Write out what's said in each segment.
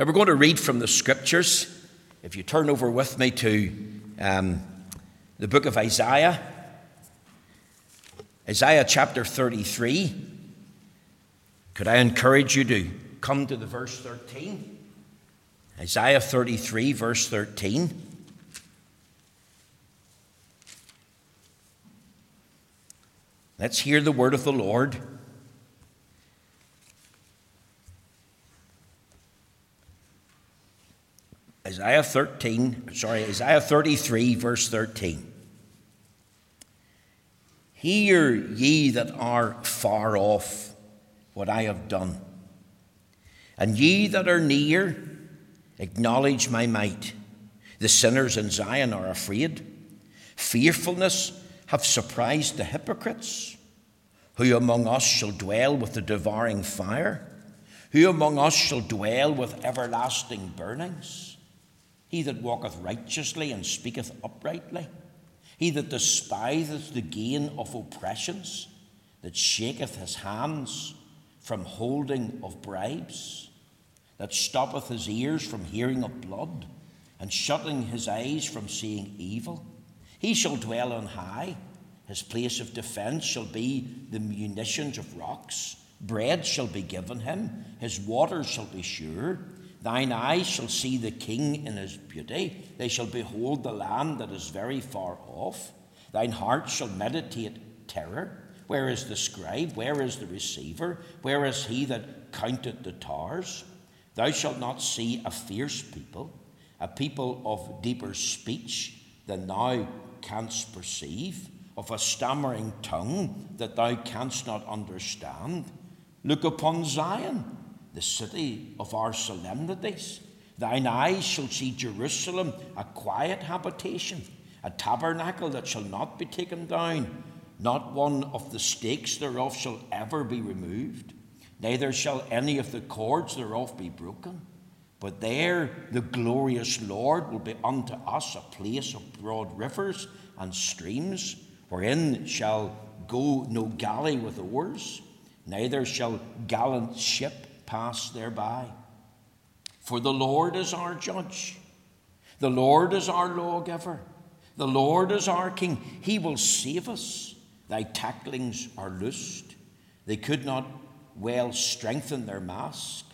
Now we're going to read from the scriptures. If you turn over with me to um, the book of Isaiah, Isaiah chapter 33, could I encourage you to come to the verse 13? Isaiah 33, verse 13. Let's hear the word of the Lord. Isaiah 13, sorry, Isaiah 33, verse 13. Hear ye that are far off what I have done, and ye that are near, acknowledge my might. The sinners in Zion are afraid. Fearfulness have surprised the hypocrites. Who among us shall dwell with the devouring fire? Who among us shall dwell with everlasting burnings? He that walketh righteously and speaketh uprightly, he that despiseth the gain of oppressions, that shaketh his hands from holding of bribes, that stoppeth his ears from hearing of blood, and shutting his eyes from seeing evil. He shall dwell on high. His place of defence shall be the munitions of rocks. Bread shall be given him, his waters shall be sure. Thine eyes shall see the king in his beauty. They shall behold the land that is very far off. Thine heart shall meditate terror. Where is the scribe? Where is the receiver? Where is he that counted the tars? Thou shalt not see a fierce people, a people of deeper speech than thou canst perceive, of a stammering tongue that thou canst not understand. Look upon Zion the city of our solemnities. Thine eyes shall see Jerusalem, a quiet habitation, a tabernacle that shall not be taken down. Not one of the stakes thereof shall ever be removed, neither shall any of the cords thereof be broken. But there the glorious Lord will be unto us a place of broad rivers and streams, wherein shall go no galley with oars, neither shall gallant ship pass thereby. For the Lord is our judge, the Lord is our lawgiver, the Lord is our king. He will save us. Thy tacklings are loosed. They could not well strengthen their mast,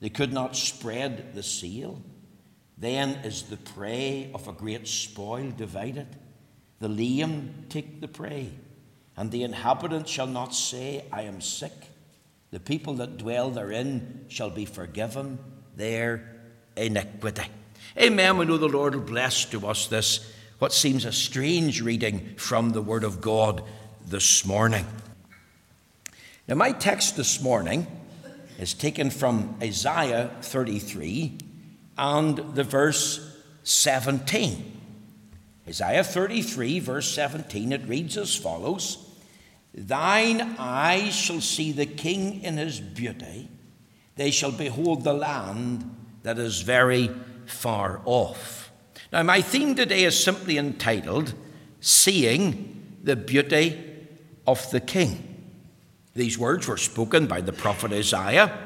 they could not spread the sail. Then is the prey of a great spoil divided. The lame take the prey, and the inhabitant shall not say, I am sick. The people that dwell therein shall be forgiven their iniquity. Amen. We know the Lord will bless to us this, what seems a strange reading from the Word of God this morning. Now, my text this morning is taken from Isaiah 33 and the verse 17. Isaiah 33, verse 17, it reads as follows Thine eyes shall see the king in his beauty, they shall behold the land that is very far off. Now, my theme today is simply entitled Seeing the Beauty of the King. These words were spoken by the prophet Isaiah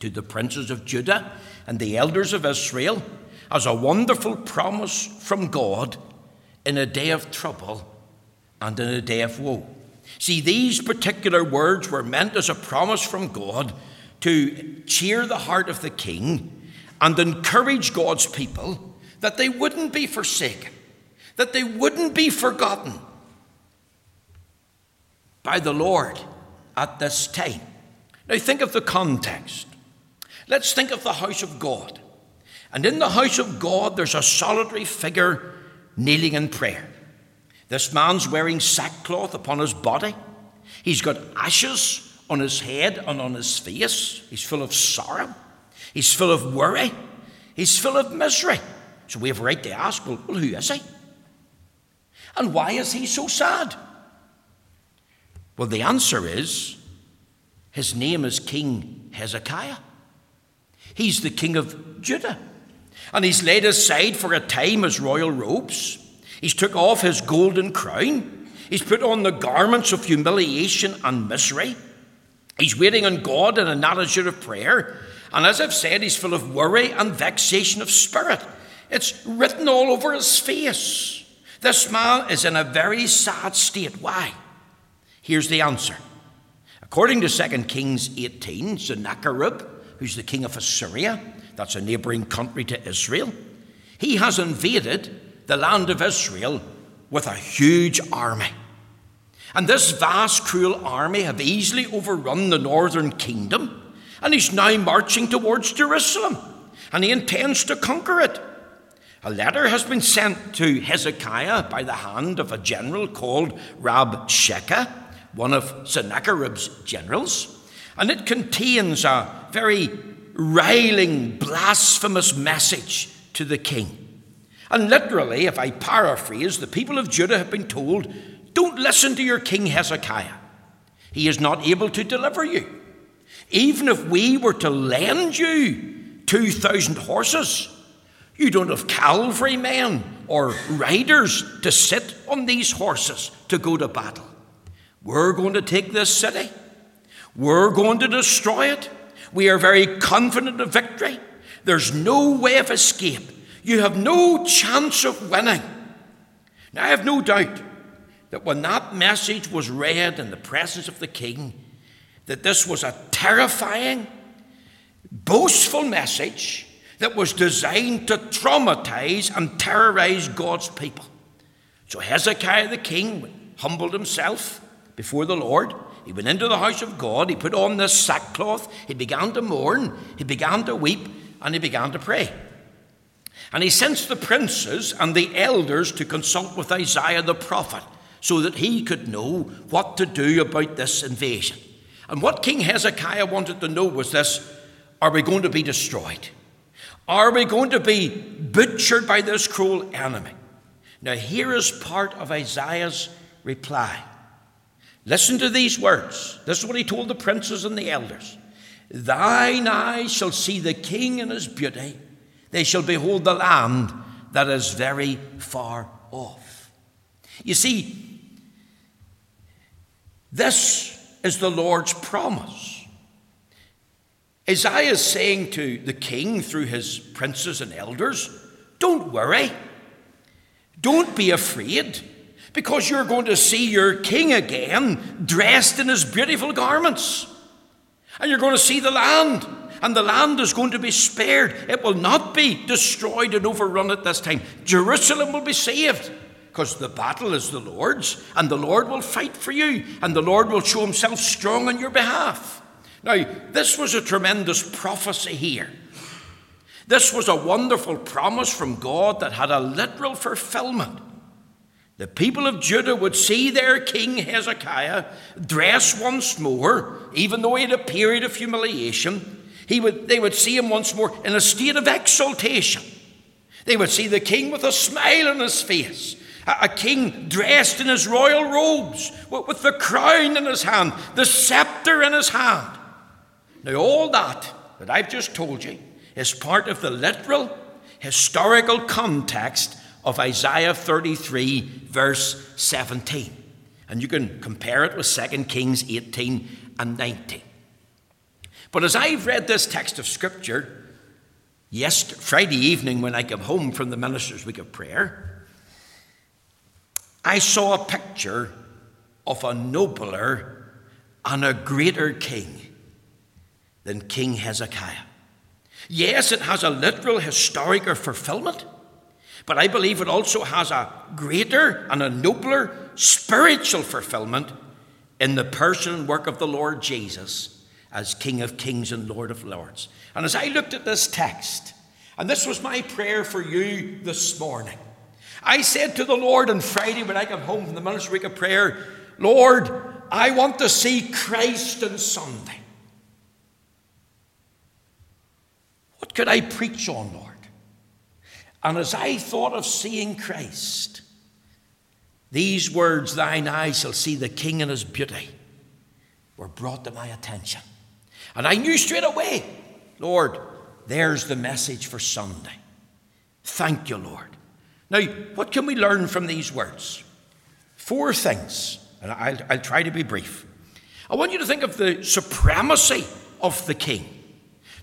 to the princes of Judah and the elders of Israel as a wonderful promise from God in a day of trouble and in a day of woe. See, these particular words were meant as a promise from God to cheer the heart of the king and encourage God's people that they wouldn't be forsaken, that they wouldn't be forgotten by the Lord at this time. Now, think of the context. Let's think of the house of God. And in the house of God, there's a solitary figure kneeling in prayer. This man's wearing sackcloth upon his body. He's got ashes on his head and on his face. He's full of sorrow. He's full of worry. He's full of misery. So we have a right to ask, well, well who is he? And why is he so sad? Well, the answer is his name is King Hezekiah. He's the king of Judah. And he's laid aside for a time his royal robes. He's took off his golden crown. He's put on the garments of humiliation and misery. He's waiting on God in an attitude of prayer. And as I've said, he's full of worry and vexation of spirit. It's written all over his face. This man is in a very sad state. Why? Here's the answer. According to 2 Kings 18, Sennacherib, who's the king of Assyria, that's a neighboring country to Israel, he has invaded the land of Israel with a huge army. And this vast, cruel army have easily overrun the northern kingdom, and he's now marching towards Jerusalem, and he intends to conquer it. A letter has been sent to Hezekiah by the hand of a general called Rab Rabshakeh, one of Sennacherib's generals, and it contains a very riling, blasphemous message to the king. And literally, if I paraphrase, the people of Judah have been told, Don't listen to your king Hezekiah. He is not able to deliver you. Even if we were to lend you 2,000 horses, you don't have cavalry men or riders to sit on these horses to go to battle. We're going to take this city. We're going to destroy it. We are very confident of victory. There's no way of escape. You have no chance of winning. Now, I have no doubt that when that message was read in the presence of the king, that this was a terrifying, boastful message that was designed to traumatize and terrorize God's people. So Hezekiah the king humbled himself before the Lord. He went into the house of God. He put on this sackcloth. He began to mourn. He began to weep. And he began to pray. And he sent the princes and the elders to consult with Isaiah the prophet so that he could know what to do about this invasion. And what King Hezekiah wanted to know was this Are we going to be destroyed? Are we going to be butchered by this cruel enemy? Now, here is part of Isaiah's reply. Listen to these words. This is what he told the princes and the elders Thine eyes shall see the king in his beauty, they shall behold the land that is very far off. You see, this is the Lord's promise. Isaiah is saying to the king through his princes and elders, Don't worry. Don't be afraid, because you're going to see your king again dressed in his beautiful garments. And you're going to see the land, and the land is going to be spared. It will not be destroyed and overrun at this time. Jerusalem will be saved because the battle is the Lord's, and the Lord will fight for you, and the Lord will show himself strong on your behalf. Now, this was a tremendous prophecy here. This was a wonderful promise from God that had a literal fulfillment. The people of Judah would see their king Hezekiah dress once more, even though he had a period of humiliation. He would, they would see him once more in a state of exaltation. They would see the king with a smile on his face, a king dressed in his royal robes, with the crown in his hand, the scepter in his hand. Now, all that that I've just told you is part of the literal historical context of Isaiah 33, verse 17. And you can compare it with 2 Kings 18 and 19. But as I've read this text of Scripture, yes, Friday evening when I came home from the minister's week of prayer, I saw a picture of a nobler and a greater king than King Hezekiah. Yes, it has a literal historical fulfillment, but I believe it also has a greater and a nobler spiritual fulfillment in the person and work of the Lord Jesus as King of Kings and Lord of Lords. And as I looked at this text, and this was my prayer for you this morning, I said to the Lord on Friday when I got home from the ministry week of prayer, Lord, I want to see Christ on Sunday. What could I preach on, Lord? And as I thought of seeing Christ, these words, Thine eyes shall see the King in his beauty, were brought to my attention. And I knew straight away, Lord, there's the message for Sunday. Thank you, Lord. Now, what can we learn from these words? Four things, and I'll, I'll try to be brief. I want you to think of the supremacy of the King.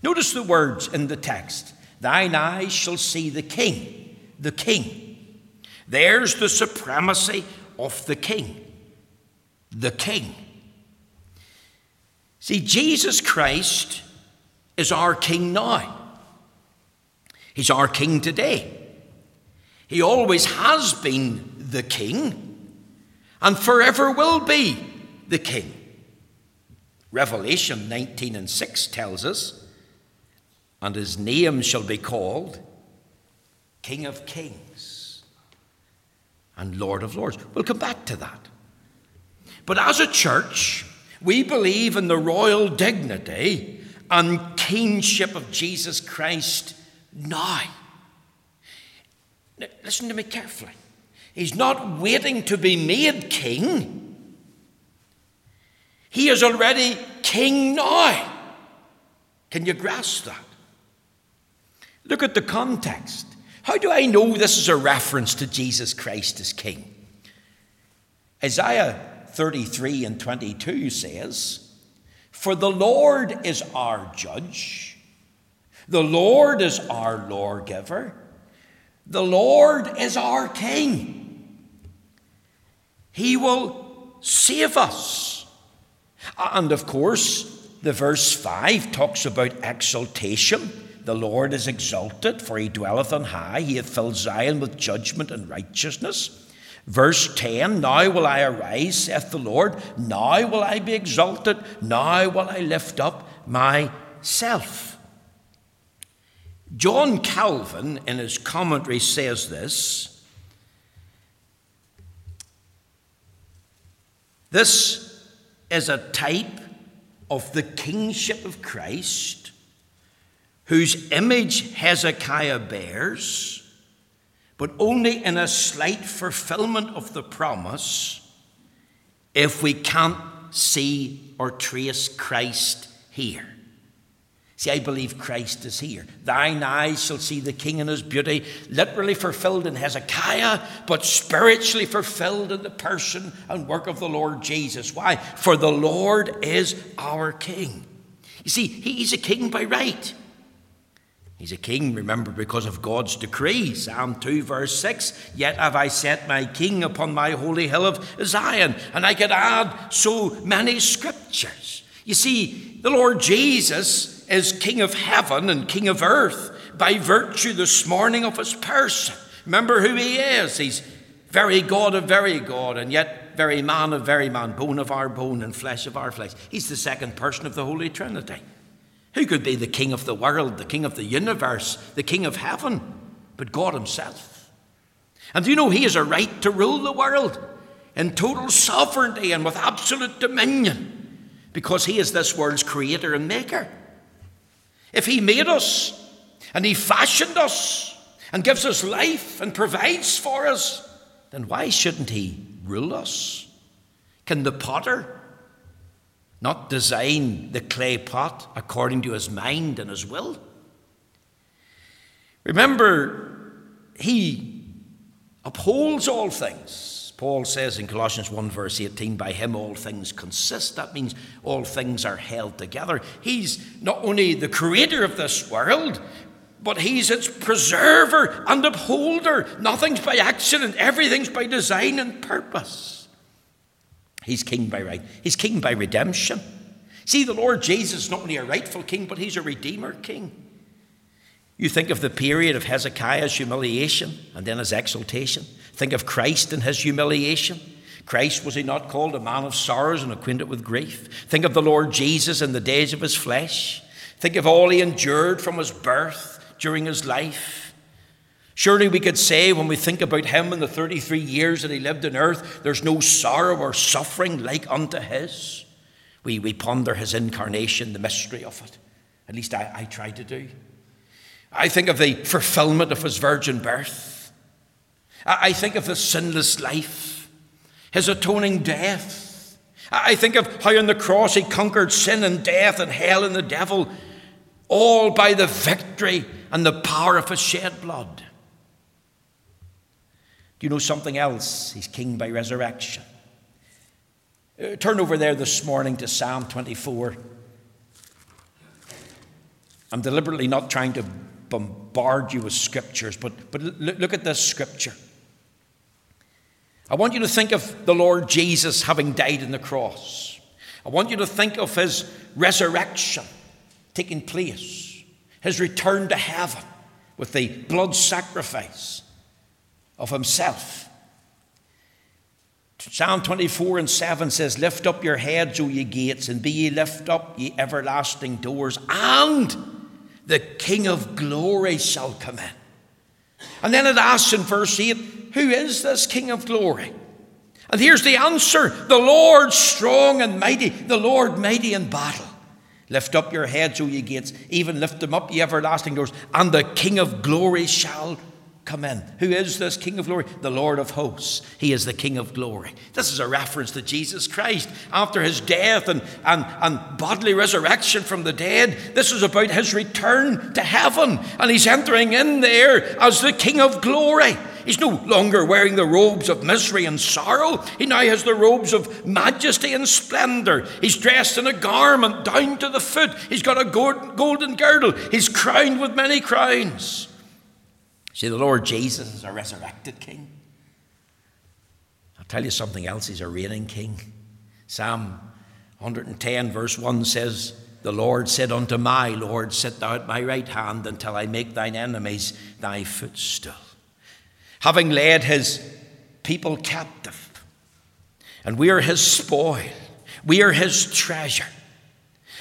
Notice the words in the text Thine eyes shall see the king, the king. There's the supremacy of the king, the king. See, Jesus Christ is our king now. He's our king today. He always has been the king and forever will be the king. Revelation 19 and 6 tells us and his name shall be called King of Kings and Lord of Lords. We'll come back to that. But as a church, we believe in the royal dignity and kingship of Jesus Christ now. now. Listen to me carefully. He's not waiting to be made king. He is already king now. Can you grasp that? Look at the context. How do I know this is a reference to Jesus Christ as King? Isaiah 33 and 22 says, For the Lord is our judge, the Lord is our lawgiver, the Lord is our King. He will save us. And of course, the verse 5 talks about exaltation. The Lord is exalted, for he dwelleth on high. He hath filled Zion with judgment and righteousness. Verse 10 Now will I arise, saith the Lord. Now will I be exalted. Now will I lift up myself. John Calvin, in his commentary, says this This is a type of the kingship of Christ whose image Hezekiah bears, but only in a slight fulfillment of the promise if we can't see or trace Christ here. See, I believe Christ is here. Thine eyes shall see the King in his beauty, literally fulfilled in Hezekiah, but spiritually fulfilled in the person and work of the Lord Jesus. Why? For the Lord is our King. You see, he's a king by right. He's a king, remember, because of God's decree. Psalm 2, verse 6 Yet have I set my king upon my holy hill of Zion. And I could add so many scriptures. You see, the Lord Jesus is king of heaven and king of earth by virtue this morning of his person. Remember who he is. He's very God of very God, and yet very man of very man, bone of our bone, and flesh of our flesh. He's the second person of the Holy Trinity. Who could be the king of the world, the king of the universe, the king of heaven, but God Himself? And do you know He has a right to rule the world in total sovereignty and with absolute dominion because He is this world's creator and maker? If He made us and He fashioned us and gives us life and provides for us, then why shouldn't He rule us? Can the potter not design the clay pot according to his mind and his will. Remember, he upholds all things. Paul says in Colossians 1, verse 18, by him all things consist. That means all things are held together. He's not only the creator of this world, but he's its preserver and upholder. Nothing's by accident, everything's by design and purpose. He's king by right, he's king by redemption. See, the Lord Jesus is not only a rightful king, but he's a redeemer king. You think of the period of Hezekiah's humiliation and then his exaltation. Think of Christ and his humiliation. Christ, was he not called a man of sorrows and acquainted with grief? Think of the Lord Jesus in the days of his flesh. Think of all he endured from his birth during his life. Surely we could say, when we think about him and the 33 years that he lived on earth, there's no sorrow or suffering like unto his. We, we ponder his incarnation, the mystery of it. At least I, I try to do. I think of the fulfillment of his virgin birth. I, I think of his sinless life, his atoning death. I, I think of how on the cross he conquered sin and death and hell and the devil, all by the victory and the power of his shed blood. Do you know something else? He's king by resurrection. Uh, turn over there this morning to Psalm 24. I'm deliberately not trying to bombard you with scriptures, but, but look at this scripture. I want you to think of the Lord Jesus having died on the cross. I want you to think of his resurrection taking place, his return to heaven with the blood sacrifice of himself. Psalm 24 and 7 says, Lift up your heads, O ye gates, and be ye lift up, ye everlasting doors, and the King of glory shall come in. And then it asks in verse 8, Who is this King of glory? And here's the answer The Lord strong and mighty, the Lord mighty in battle. Lift up your heads, O ye gates, even lift them up, ye everlasting doors, and the King of glory shall come in. Who is this King of glory? The Lord of hosts. He is the King of glory. This is a reference to Jesus Christ after his death and, and, and bodily resurrection from the dead. This is about his return to heaven, and he's entering in there as the King of glory. He's no longer wearing the robes of misery and sorrow. He now has the robes of majesty and splendor. He's dressed in a garment down to the foot. He's got a golden girdle. He's crowned with many crowns. See, the Lord Jesus is a resurrected king. I'll tell you something else, he's a reigning king. Psalm 110, verse 1 says, The Lord said unto my Lord, Sit thou at my right hand until I make thine enemies thy footstool. Having led his people captive, and we are his spoil, we are his treasure.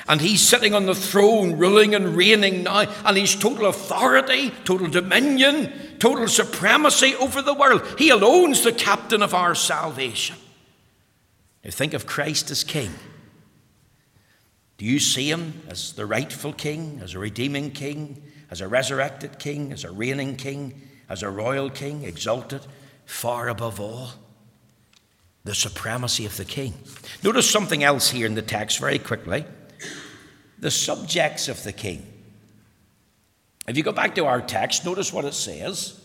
And he's sitting on the throne, ruling and reigning now, and he's total authority, total dominion, total supremacy over the world. He alone's the captain of our salvation. Now think of Christ as king. Do you see him as the rightful king, as a redeeming king, as a resurrected king, as a reigning king, as a royal king, exalted far above all? The supremacy of the king. Notice something else here in the text very quickly the subjects of the king. If you go back to our text, notice what it says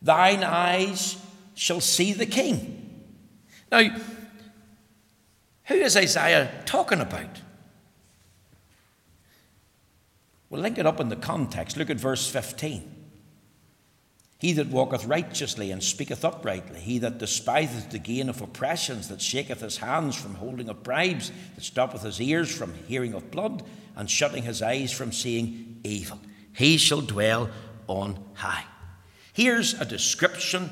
Thine eyes shall see the king. Now, who is Isaiah talking about? We'll link it up in the context. Look at verse 15. He that walketh righteously and speaketh uprightly, he that despiseth the gain of oppressions, that shaketh his hands from holding of bribes, that stoppeth his ears from hearing of blood, and shutting his eyes from seeing evil, he shall dwell on high. Here's a description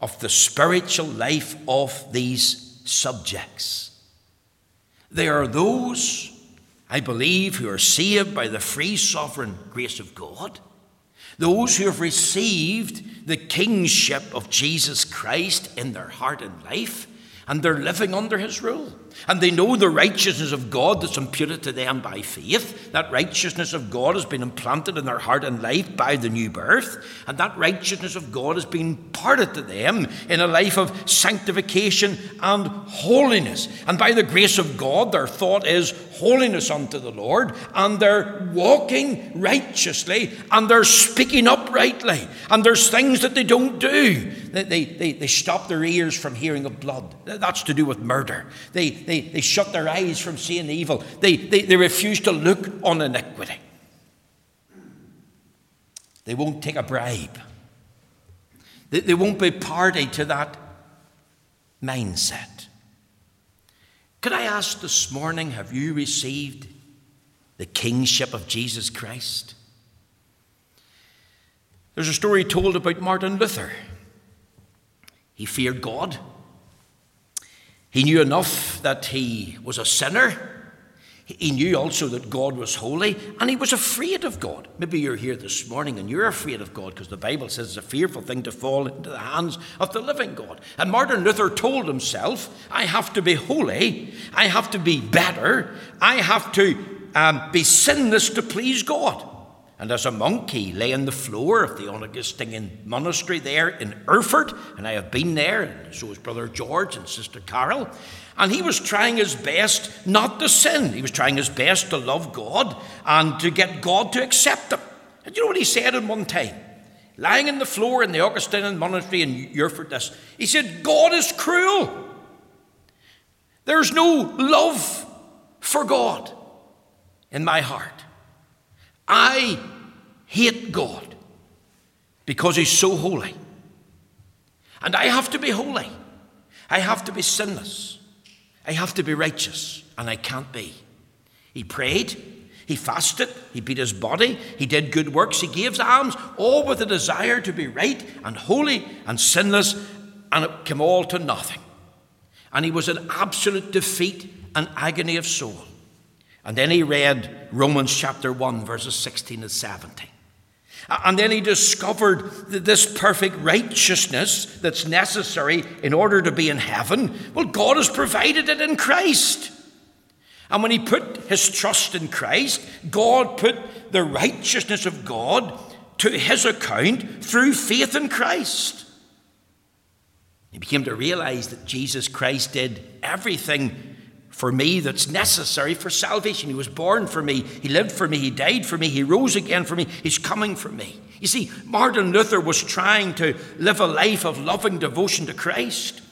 of the spiritual life of these subjects. They are those, I believe, who are saved by the free sovereign grace of God those who have received the kingship of Jesus Christ in their heart and life, and they're living under his rule. And they know the righteousness of God that's imputed to them by faith. That righteousness of God has been implanted in their heart and life by the new birth. And that righteousness of God has been imparted to them in a life of sanctification and holiness. And by the grace of God, their thought is holiness unto the Lord. And they're walking righteously and they're speaking uprightly. And there's things that they don't do. They, they, they, they stop their ears from hearing of blood. That's to do with murder. They, they, they shut their eyes from seeing evil. They, they, they refuse to look on iniquity. They won't take a bribe. They, they won't be party to that mindset. Could I ask this morning have you received the kingship of Jesus Christ? There's a story told about Martin Luther. He feared God. He knew enough that he was a sinner. He knew also that God was holy, and he was afraid of God. Maybe you're here this morning and you're afraid of God because the Bible says it's a fearful thing to fall into the hands of the living God. And Martin Luther told himself, I have to be holy, I have to be better, I have to um, be sinless to please God. And as a monk, he lay on the floor of the Augustinian monastery there in Erfurt, and I have been there, and so has Brother George and Sister Carol. And he was trying his best not to sin. He was trying his best to love God and to get God to accept him. And you know what he said in one time? Lying on the floor in the Augustinian monastery in Erfurt, this, he said, God is cruel. There's no love for God in my heart. I hate God because He's so holy. And I have to be holy. I have to be sinless. I have to be righteous. And I can't be. He prayed. He fasted, he beat his body, he did good works, he gave alms, all with a desire to be right and holy and sinless, and it came all to nothing. And he was in absolute defeat and agony of soul. And then he read Romans chapter 1, verses 16 and 17. And then he discovered this perfect righteousness that's necessary in order to be in heaven. Well, God has provided it in Christ. And when he put his trust in Christ, God put the righteousness of God to his account through faith in Christ. He became to realize that Jesus Christ did everything for me that's necessary for salvation. He was born for me, He lived for me, He died for me, He rose again for me, He's coming for me. You see, Martin Luther was trying to live a life of loving devotion to Christ.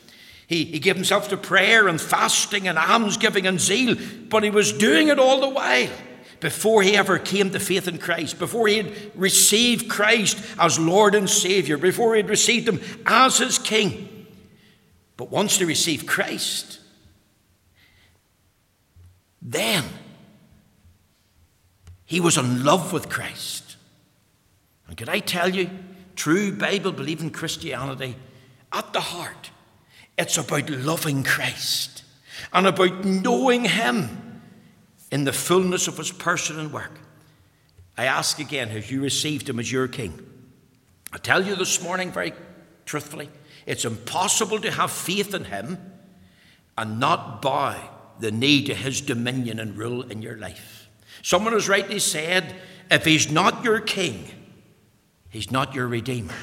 He, he gave himself to prayer and fasting and almsgiving and zeal, but he was doing it all the while before he ever came to faith in Christ, before he had received Christ as Lord and Savior, before he had received him as his King. But once he received Christ, then he was in love with Christ. And could I tell you, true Bible believing Christianity, at the heart, it's about loving Christ and about knowing Him in the fullness of His person and work. I ask again, have you received Him as your King? I tell you this morning very truthfully, it's impossible to have faith in Him and not bow the knee to his dominion and rule in your life. Someone has rightly said, if he's not your king, he's not your redeemer.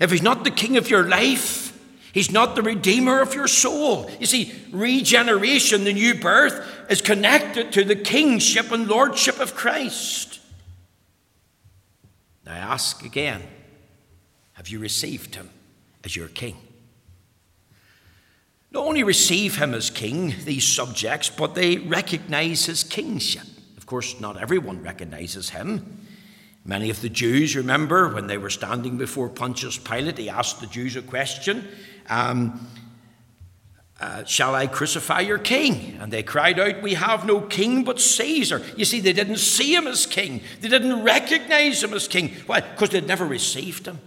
If he's not the king of your life, he's not the redeemer of your soul. You see, regeneration, the new birth, is connected to the kingship and lordship of Christ. Now I ask again have you received him as your king? Not only receive him as king, these subjects, but they recognize his kingship. Of course, not everyone recognizes him. Many of the Jews remember when they were standing before Pontius Pilate, he asked the Jews a question um, uh, Shall I crucify your king? And they cried out, We have no king but Caesar. You see, they didn't see him as king, they didn't recognize him as king. Why? Because they'd never received him.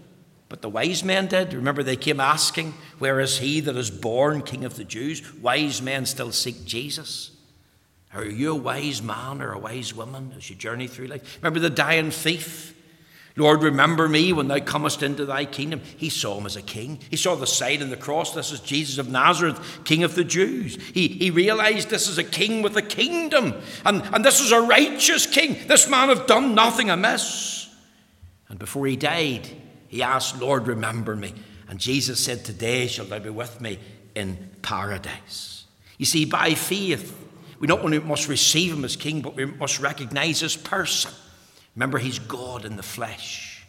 But the wise men did. Remember, they came asking, Where is he that is born King of the Jews? Wise men still seek Jesus. Are you a wise man or a wise woman as you journey through life? Remember the dying thief? Lord, remember me when thou comest into thy kingdom. He saw him as a king. He saw the sign and the cross. This is Jesus of Nazareth, King of the Jews. He, he realized this is a king with a kingdom. And, and this is a righteous king. This man have done nothing amiss. And before he died, he asked, Lord, remember me. And Jesus said, Today shall thou be with me in paradise. You see, by faith, we not only must receive him as king, but we must recognize his person. Remember, he's God in the flesh.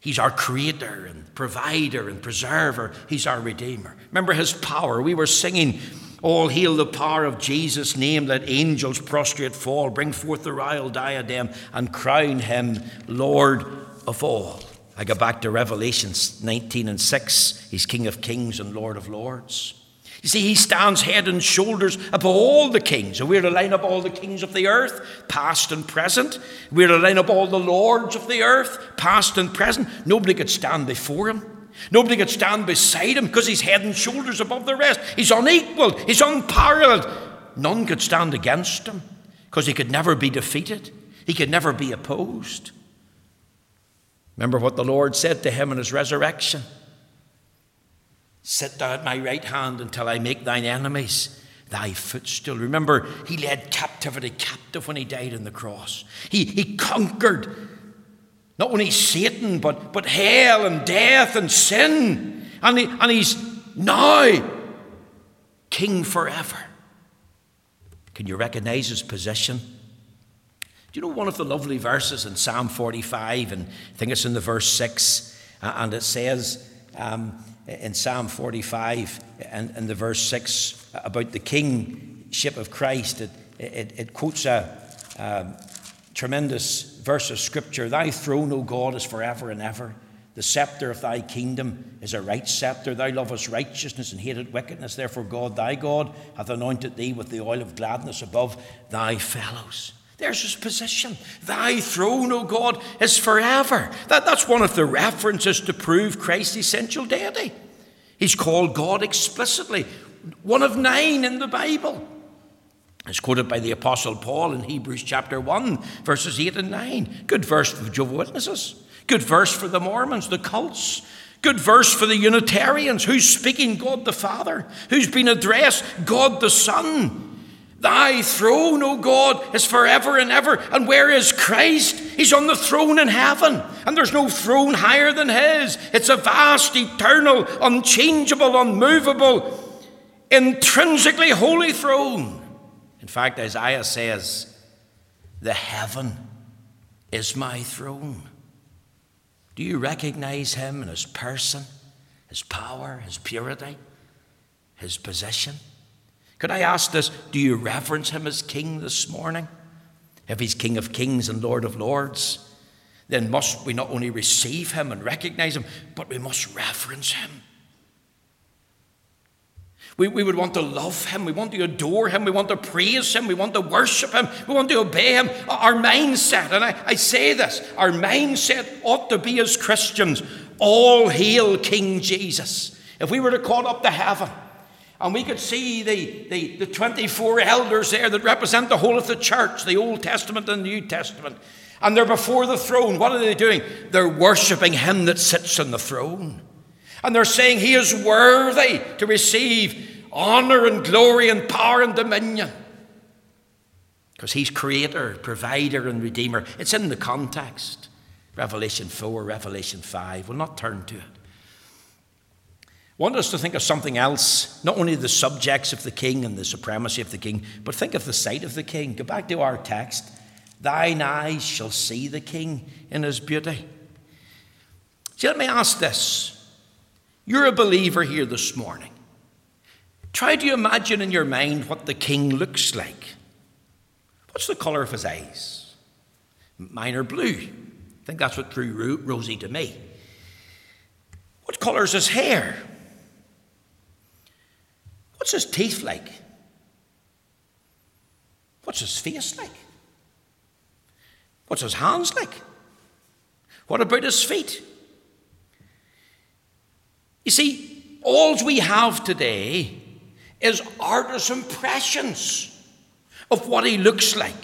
He's our creator and provider and preserver. He's our redeemer. Remember his power. We were singing, All hail the power of Jesus' name, let angels prostrate fall, bring forth the royal diadem, and crown him Lord of all. I go back to Revelations 19 and 6. He's King of kings and Lord of lords. You see, he stands head and shoulders above all the kings. And we're to line up all the kings of the earth, past and present. We're to line up all the lords of the earth, past and present. Nobody could stand before him. Nobody could stand beside him because he's head and shoulders above the rest. He's unequaled, he's unparalleled. None could stand against him because he could never be defeated, he could never be opposed. Remember what the Lord said to him in his resurrection Sit thou at my right hand until I make thine enemies thy footstool. Remember, he led captivity captive when he died on the cross. He, he conquered not only Satan, but, but hell and death and sin. And, he, and he's now king forever. Can you recognize his position? Do you know one of the lovely verses in Psalm 45? And I think it's in the verse 6, uh, and it says um, in Psalm 45 and, in the verse 6 about the kingship of Christ. It, it, it quotes a, um, Tremendous verse of scripture. Thy throne, O God, is forever and ever. The scepter of thy kingdom is a right scepter. Thou lovest righteousness and hated wickedness. Therefore, God, thy God, hath anointed thee with the oil of gladness above thy fellows. There's his position. Thy throne, O God, is forever. That, that's one of the references to prove Christ's essential deity. He's called God explicitly, one of nine in the Bible. It's quoted by the Apostle Paul in Hebrews chapter 1, verses 8 and 9. Good verse for Jehovah's Witnesses. Good verse for the Mormons, the cults. Good verse for the Unitarians. Who's speaking God the Father? Who's been addressed God the Son? Thy throne, O God, is forever and ever. And where is Christ? He's on the throne in heaven. And there's no throne higher than His. It's a vast, eternal, unchangeable, unmovable, intrinsically holy throne. In fact, Isaiah says, The heaven is my throne. Do you recognize him in his person, his power, his purity, his position? Could I ask this? Do you reverence him as king this morning? If he's king of kings and lord of lords, then must we not only receive him and recognize him, but we must reverence him. We, we would want to love him. We want to adore him. We want to praise him. We want to worship him. We want to obey him. Our mindset, and I, I say this, our mindset ought to be as Christians all hail King Jesus. If we were to call up to heaven, and we could see the, the, the 24 elders there that represent the whole of the church, the Old Testament and the New Testament. And they're before the throne. What are they doing? They're worshiping him that sits on the throne. And they're saying he is worthy to receive honor and glory and power and dominion. Because he's creator, provider, and redeemer. It's in the context. Revelation 4, Revelation 5. We'll not turn to it. Want us to think of something else, not only the subjects of the king and the supremacy of the king, but think of the sight of the king. Go back to our text. Thine eyes shall see the king in his beauty. See, let me ask this you're a believer here this morning. Try to imagine in your mind what the king looks like. What's the colour of his eyes? Mine are blue. I think that's what drew Rosie to me. What colour is his hair? What's his teeth like? What's his face like? What's his hands like? What about his feet? You see, all we have today is artist's impressions of what he looks like.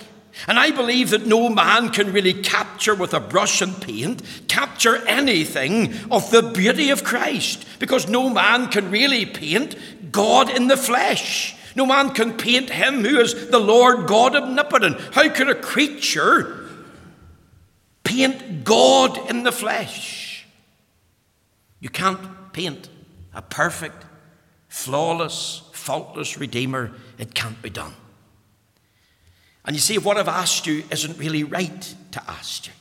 And I believe that no man can really capture with a brush and paint, capture anything of the beauty of Christ, because no man can really paint God in the flesh. No man can paint him who is the Lord God omnipotent. How could a creature paint God in the flesh? You can't paint a perfect, flawless, faultless Redeemer, it can't be done. And you see, what I've asked you isn't really right to ask you.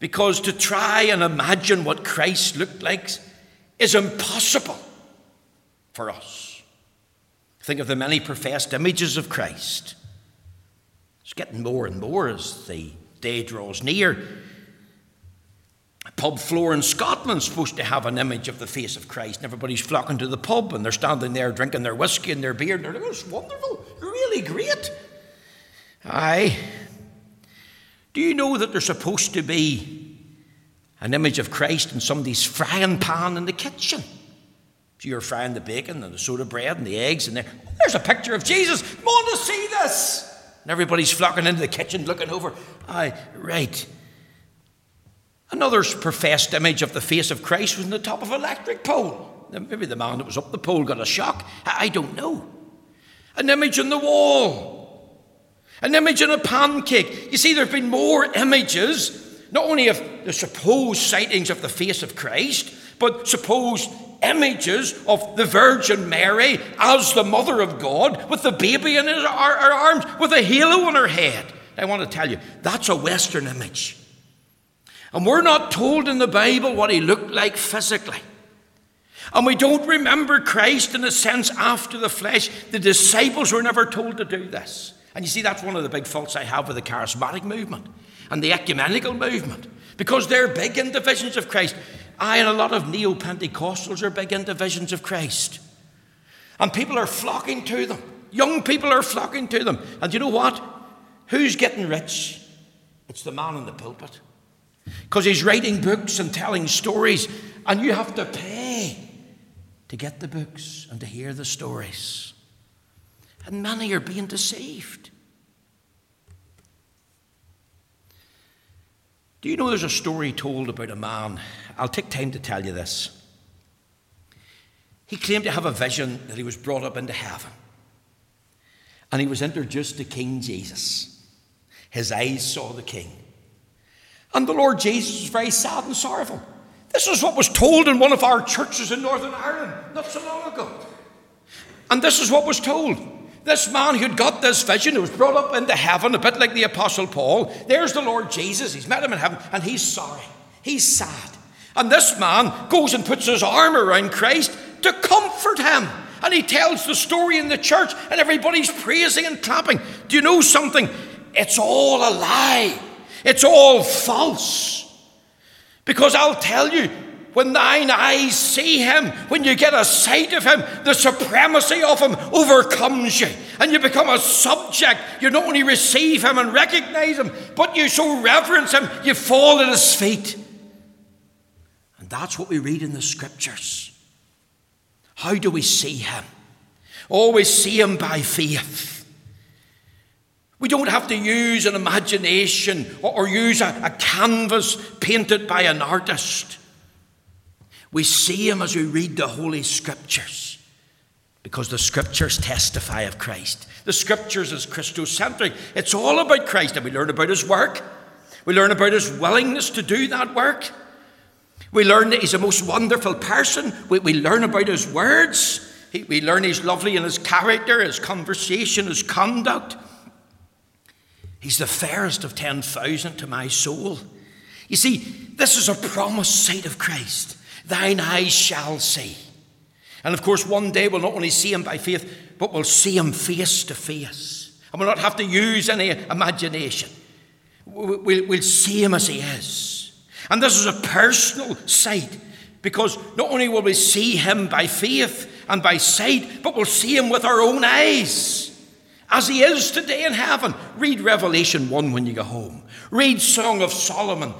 Because to try and imagine what Christ looked like is impossible for us. Think of the many professed images of Christ. It's getting more and more as the day draws near A pub floor in Scotland's supposed to have an image of the face of Christ, and everybody's flocking to the pub, and they're standing there drinking their whiskey and their beer, and they're like, oh, it's wonderful, really great. Aye. Do you know that there's supposed to be an image of Christ in somebody's frying pan in the kitchen? So you're frying the bacon and the soda bread and the eggs, and there, there's a picture of Jesus. Want to see this? And everybody's flocking into the kitchen looking over. Aye, right. Another professed image of the face of Christ was on the top of an electric pole. Maybe the man that was up the pole got a shock. I don't know. An image on the wall. An image on a pancake. You see, there have been more images, not only of the supposed sightings of the face of Christ, but supposed images of the Virgin Mary as the Mother of God, with the baby in her, her arms, with a halo on her head. I want to tell you, that's a Western image. And we're not told in the Bible what he looked like physically. And we don't remember Christ in a sense after the flesh. The disciples were never told to do this. And you see, that's one of the big faults I have with the charismatic movement and the ecumenical movement because they're big in divisions of Christ. I and a lot of neo Pentecostals are big in divisions of Christ. And people are flocking to them. Young people are flocking to them. And you know what? Who's getting rich? It's the man in the pulpit. Because he's writing books and telling stories, and you have to pay to get the books and to hear the stories. And many are being deceived. Do you know there's a story told about a man? I'll take time to tell you this. He claimed to have a vision that he was brought up into heaven. And he was introduced to King Jesus. His eyes saw the King. And the Lord Jesus was very sad and sorrowful. This is what was told in one of our churches in Northern Ireland not so long ago. And this is what was told. This man who'd got this vision, who was brought up into heaven, a bit like the Apostle Paul, there's the Lord Jesus. He's met him in heaven, and he's sorry. He's sad. And this man goes and puts his arm around Christ to comfort him. And he tells the story in the church, and everybody's praising and clapping. Do you know something? It's all a lie, it's all false. Because I'll tell you, when thine eyes see him, when you get a sight of him, the supremacy of him overcomes you. And you become a subject. You not only receive him and recognize him, but you so reverence him, you fall at his feet. And that's what we read in the scriptures. How do we see him? Always see him by faith. We don't have to use an imagination or, use a, a canvas painted by an artist. We see him as we read the Holy Scriptures because the Scriptures testify of Christ. The Scriptures is Christocentric, it's all about Christ, and we learn about his work. We learn about his willingness to do that work. We learn that he's a most wonderful person. We, we learn about his words. He, we learn he's lovely in his character, his conversation, his conduct. He's the fairest of 10,000 to my soul. You see, this is a promised sight of Christ. Thine eyes shall see. And of course, one day we'll not only see him by faith, but we'll see him face to face. And we'll not have to use any imagination. We'll see him as he is. And this is a personal sight because not only will we see him by faith and by sight, but we'll see him with our own eyes as he is today in heaven. Read Revelation 1 when you go home. Read Song of Solomon,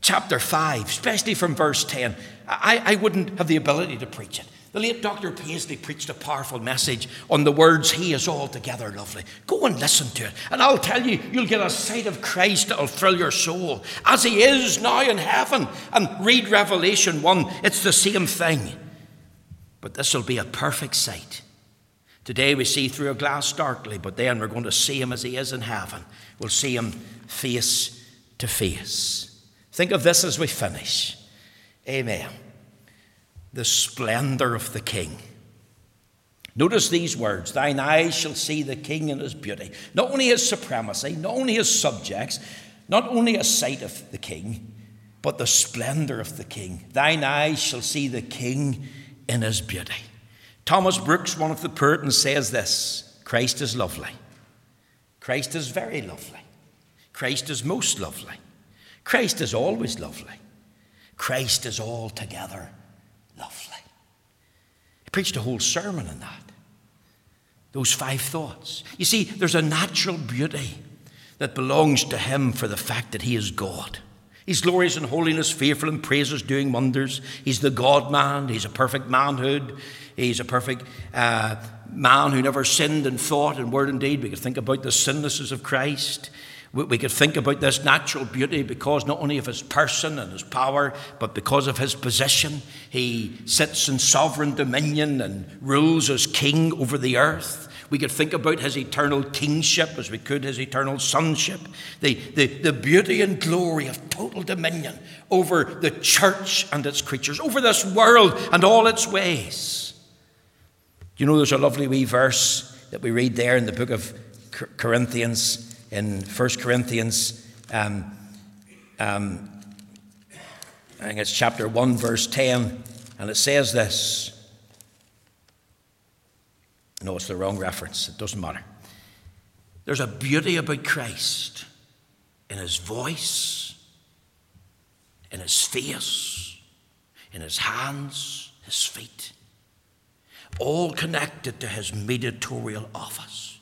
chapter 5, especially from verse 10. I, I wouldn't have the ability to preach it. The late Dr. Paisley preached a powerful message on the words, He is altogether lovely. Go and listen to it, and I'll tell you, you'll get a sight of Christ that'll thrill your soul, as He is now in heaven. And read Revelation 1, it's the same thing. But this will be a perfect sight. Today we see through a glass darkly, but then we're going to see him as he is in heaven. We'll see him face to face. Think of this as we finish. Amen. The splendor of the King. Notice these words Thine eyes shall see the King in his beauty. Not only his supremacy, not only his subjects, not only a sight of the King, but the splendor of the King. Thine eyes shall see the King in his beauty. Thomas Brooks, one of the Puritans, says this Christ is lovely. Christ is very lovely. Christ is most lovely. Christ is always lovely. Christ is altogether lovely. He preached a whole sermon on that. Those five thoughts. You see, there's a natural beauty that belongs to him for the fact that he is God. He's glorious in holiness, fearful in praises, doing wonders. He's the God man. He's a perfect manhood. He's a perfect uh, man who never sinned in thought and word and deed. We could think about the sinlessness of Christ. We, we could think about this natural beauty because not only of his person and his power, but because of his position. He sits in sovereign dominion and rules as king over the earth. We could think about his eternal kingship as we could his eternal sonship, the, the, the beauty and glory of total dominion over the church and its creatures, over this world and all its ways. You know, there's a lovely wee verse that we read there in the book of Corinthians, in 1 Corinthians. Um, um, I think it's chapter 1, verse 10, and it says this. No, it's the wrong reference. It doesn't matter. There's a beauty about Christ in his voice, in his face, in his hands, his feet, all connected to his mediatorial office,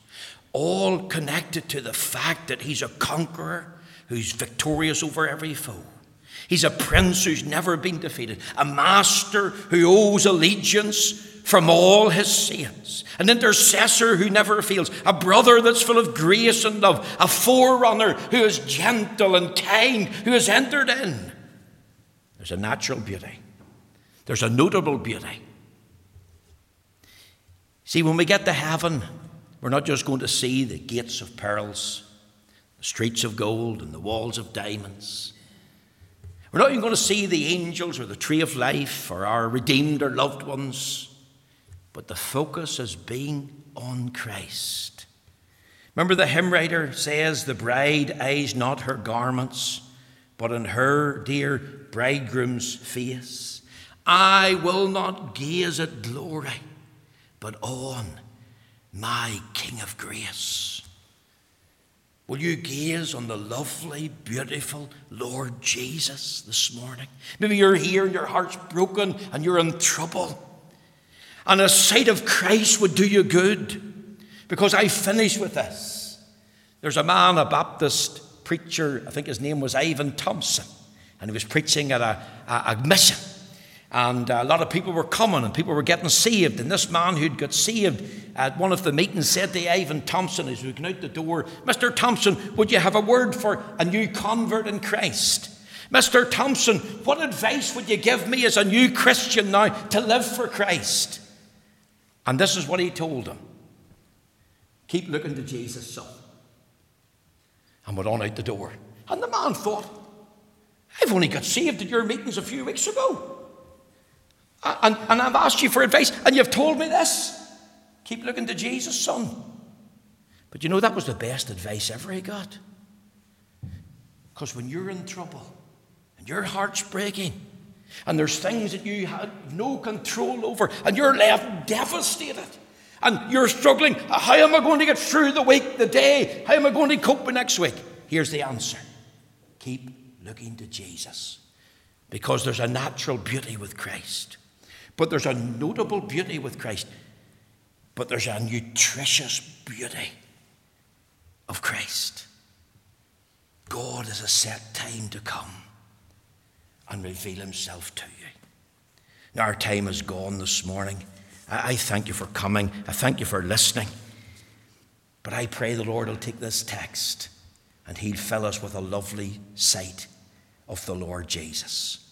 all connected to the fact that he's a conqueror who's victorious over every foe. He's a prince who's never been defeated, a master who owes allegiance from all his saints, an intercessor who never fails, a brother that's full of grace and love, a forerunner who is gentle and kind, who has entered in. There's a natural beauty, there's a notable beauty. See, when we get to heaven, we're not just going to see the gates of pearls, the streets of gold, and the walls of diamonds. We're not even going to see the angels or the tree of life or our redeemed or loved ones, but the focus is being on Christ. Remember, the hymn writer says, The bride eyes not her garments, but on her dear bridegroom's face. I will not gaze at glory, but on my King of grace. Will you gaze on the lovely, beautiful Lord Jesus this morning? Maybe you're here and your heart's broken and you're in trouble. And a sight of Christ would do you good. Because I finish with this. There's a man, a Baptist preacher, I think his name was Ivan Thompson, and he was preaching at a, a, a mission. And uh, a lot of people were coming and people were getting saved. And this man who'd got saved at one of the meetings said to Ivan Thompson as he went out the door, Mr. Thompson, would you have a word for a new convert in Christ? Mr. Thompson, what advice would you give me as a new Christian now to live for Christ? And this is what he told him Keep looking to Jesus, son. And went on out the door. And the man thought, I've only got saved at your meetings a few weeks ago. And, and I've asked you for advice, and you've told me this. Keep looking to Jesus, son. But you know, that was the best advice ever he got. Because when you're in trouble and your heart's breaking, and there's things that you have no control over, and you're left devastated, and you're struggling, how am I going to get through the week, the day? How am I going to cope with next week? Here's the answer keep looking to Jesus, because there's a natural beauty with Christ. But there's a notable beauty with Christ. But there's a nutritious beauty of Christ. God has a set time to come and reveal himself to you. Now, our time is gone this morning. I thank you for coming. I thank you for listening. But I pray the Lord will take this text and he'll fill us with a lovely sight of the Lord Jesus.